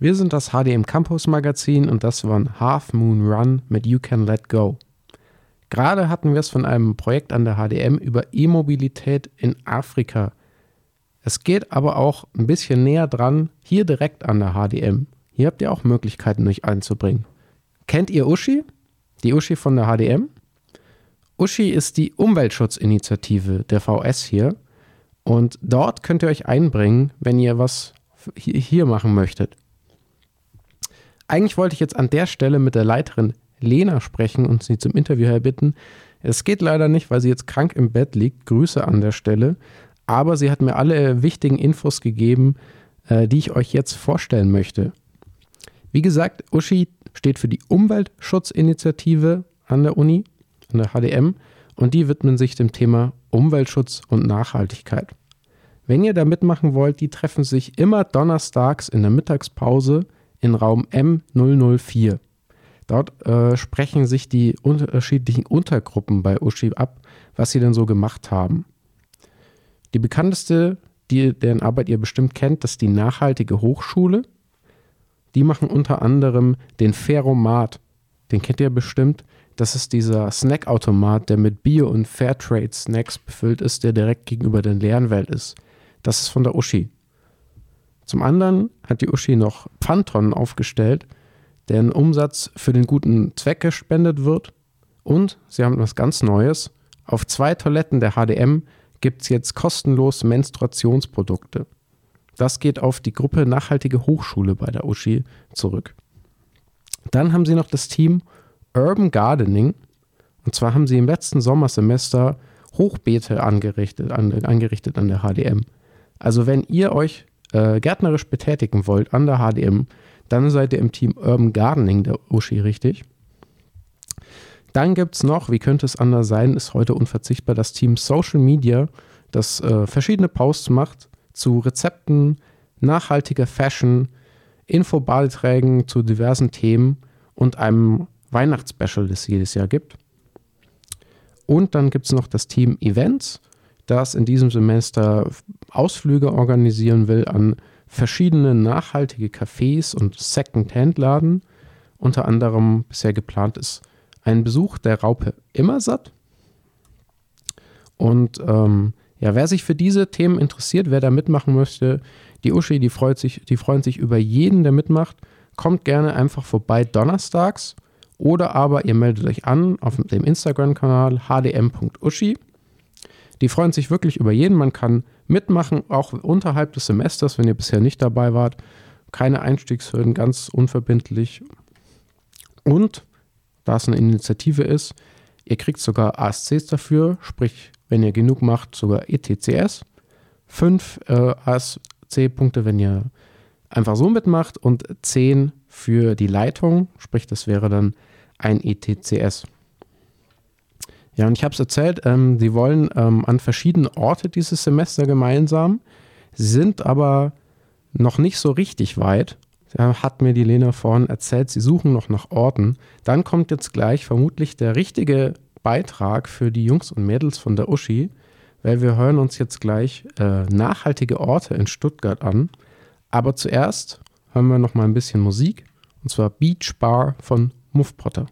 Wir sind das HDM Campus Magazin und das war ein Half Moon Run mit You Can Let Go. Gerade hatten wir es von einem Projekt an der HDM über E-Mobilität in Afrika. Es geht aber auch ein bisschen näher dran, hier direkt an der HDM. Hier habt ihr auch Möglichkeiten, euch einzubringen. Kennt ihr Uschi? Die Uschi von der HDM? Uschi ist die Umweltschutzinitiative der VS hier. Und dort könnt ihr euch einbringen, wenn ihr was hier machen möchtet. Eigentlich wollte ich jetzt an der Stelle mit der Leiterin Lena sprechen und sie zum Interview herbitten. Es geht leider nicht, weil sie jetzt krank im Bett liegt. Grüße an der Stelle. Aber sie hat mir alle wichtigen Infos gegeben, äh, die ich euch jetzt vorstellen möchte. Wie gesagt, Uschi steht für die Umweltschutzinitiative an der Uni, an der HDM, und die widmen sich dem Thema Umweltschutz und Nachhaltigkeit. Wenn ihr da mitmachen wollt, die treffen sich immer donnerstags in der Mittagspause in Raum M004. Dort äh, sprechen sich die unterschiedlichen Untergruppen bei Uschi ab, was sie denn so gemacht haben. Die bekannteste, die, deren Arbeit ihr bestimmt kennt, ist die Nachhaltige Hochschule. Die machen unter anderem den Ferromat. Den kennt ihr bestimmt. Das ist dieser Snackautomat, der mit Bio- und Fairtrade-Snacks befüllt ist, der direkt gegenüber der Lernwelt ist. Das ist von der Uschi. Zum anderen hat die Uschi noch Pfandtonnen aufgestellt, deren Umsatz für den guten Zweck gespendet wird. Und sie haben etwas ganz Neues. Auf zwei Toiletten der HDM gibt es jetzt kostenlos Menstruationsprodukte. Das geht auf die Gruppe Nachhaltige Hochschule bei der Uschi zurück. Dann haben sie noch das Team Urban Gardening. Und zwar haben sie im letzten Sommersemester Hochbeete angerichtet, an, angerichtet an der HDM. Also wenn ihr euch äh, gärtnerisch betätigen wollt an der HDM, dann seid ihr im Team Urban Gardening der Uschi richtig. Dann gibt es noch, wie könnte es anders sein, ist heute unverzichtbar das Team Social Media, das äh, verschiedene Posts macht zu Rezepten, nachhaltiger Fashion, Infobeiträgen zu diversen Themen und einem Weihnachtsspecial, das es jedes Jahr gibt. Und dann gibt es noch das Team Events, das in diesem Semester Ausflüge organisieren will an verschiedene nachhaltige Cafés und Second-Hand-Laden. Unter anderem bisher geplant ist ein Besuch der Raupe Immersatt. Und ähm, ja, wer sich für diese Themen interessiert, wer da mitmachen möchte, die Uschi, die freut sich, die freuen sich über jeden, der mitmacht. Kommt gerne einfach vorbei donnerstags oder aber ihr meldet euch an auf dem Instagram-Kanal hdm.uschi. Die freuen sich wirklich über jeden. Man kann mitmachen, auch unterhalb des Semesters, wenn ihr bisher nicht dabei wart. Keine Einstiegshürden, ganz unverbindlich. Und da es eine Initiative ist, ihr kriegt sogar ASCs dafür, sprich, wenn ihr genug macht, sogar ETCS. Fünf äh, ASC-Punkte, wenn ihr einfach so mitmacht und zehn für die Leitung, sprich, das wäre dann ein ETCS. Ja, und ich habe es erzählt, ähm, sie wollen ähm, an verschiedene Orte dieses Semester gemeinsam, sind aber noch nicht so richtig weit. Hat mir die Lena vorhin erzählt, sie suchen noch nach Orten. Dann kommt jetzt gleich vermutlich der richtige Beitrag für die Jungs und Mädels von der Uschi, weil wir hören uns jetzt gleich äh, nachhaltige Orte in Stuttgart an. Aber zuerst hören wir noch mal ein bisschen Musik, und zwar Beach Bar von Muff Potter.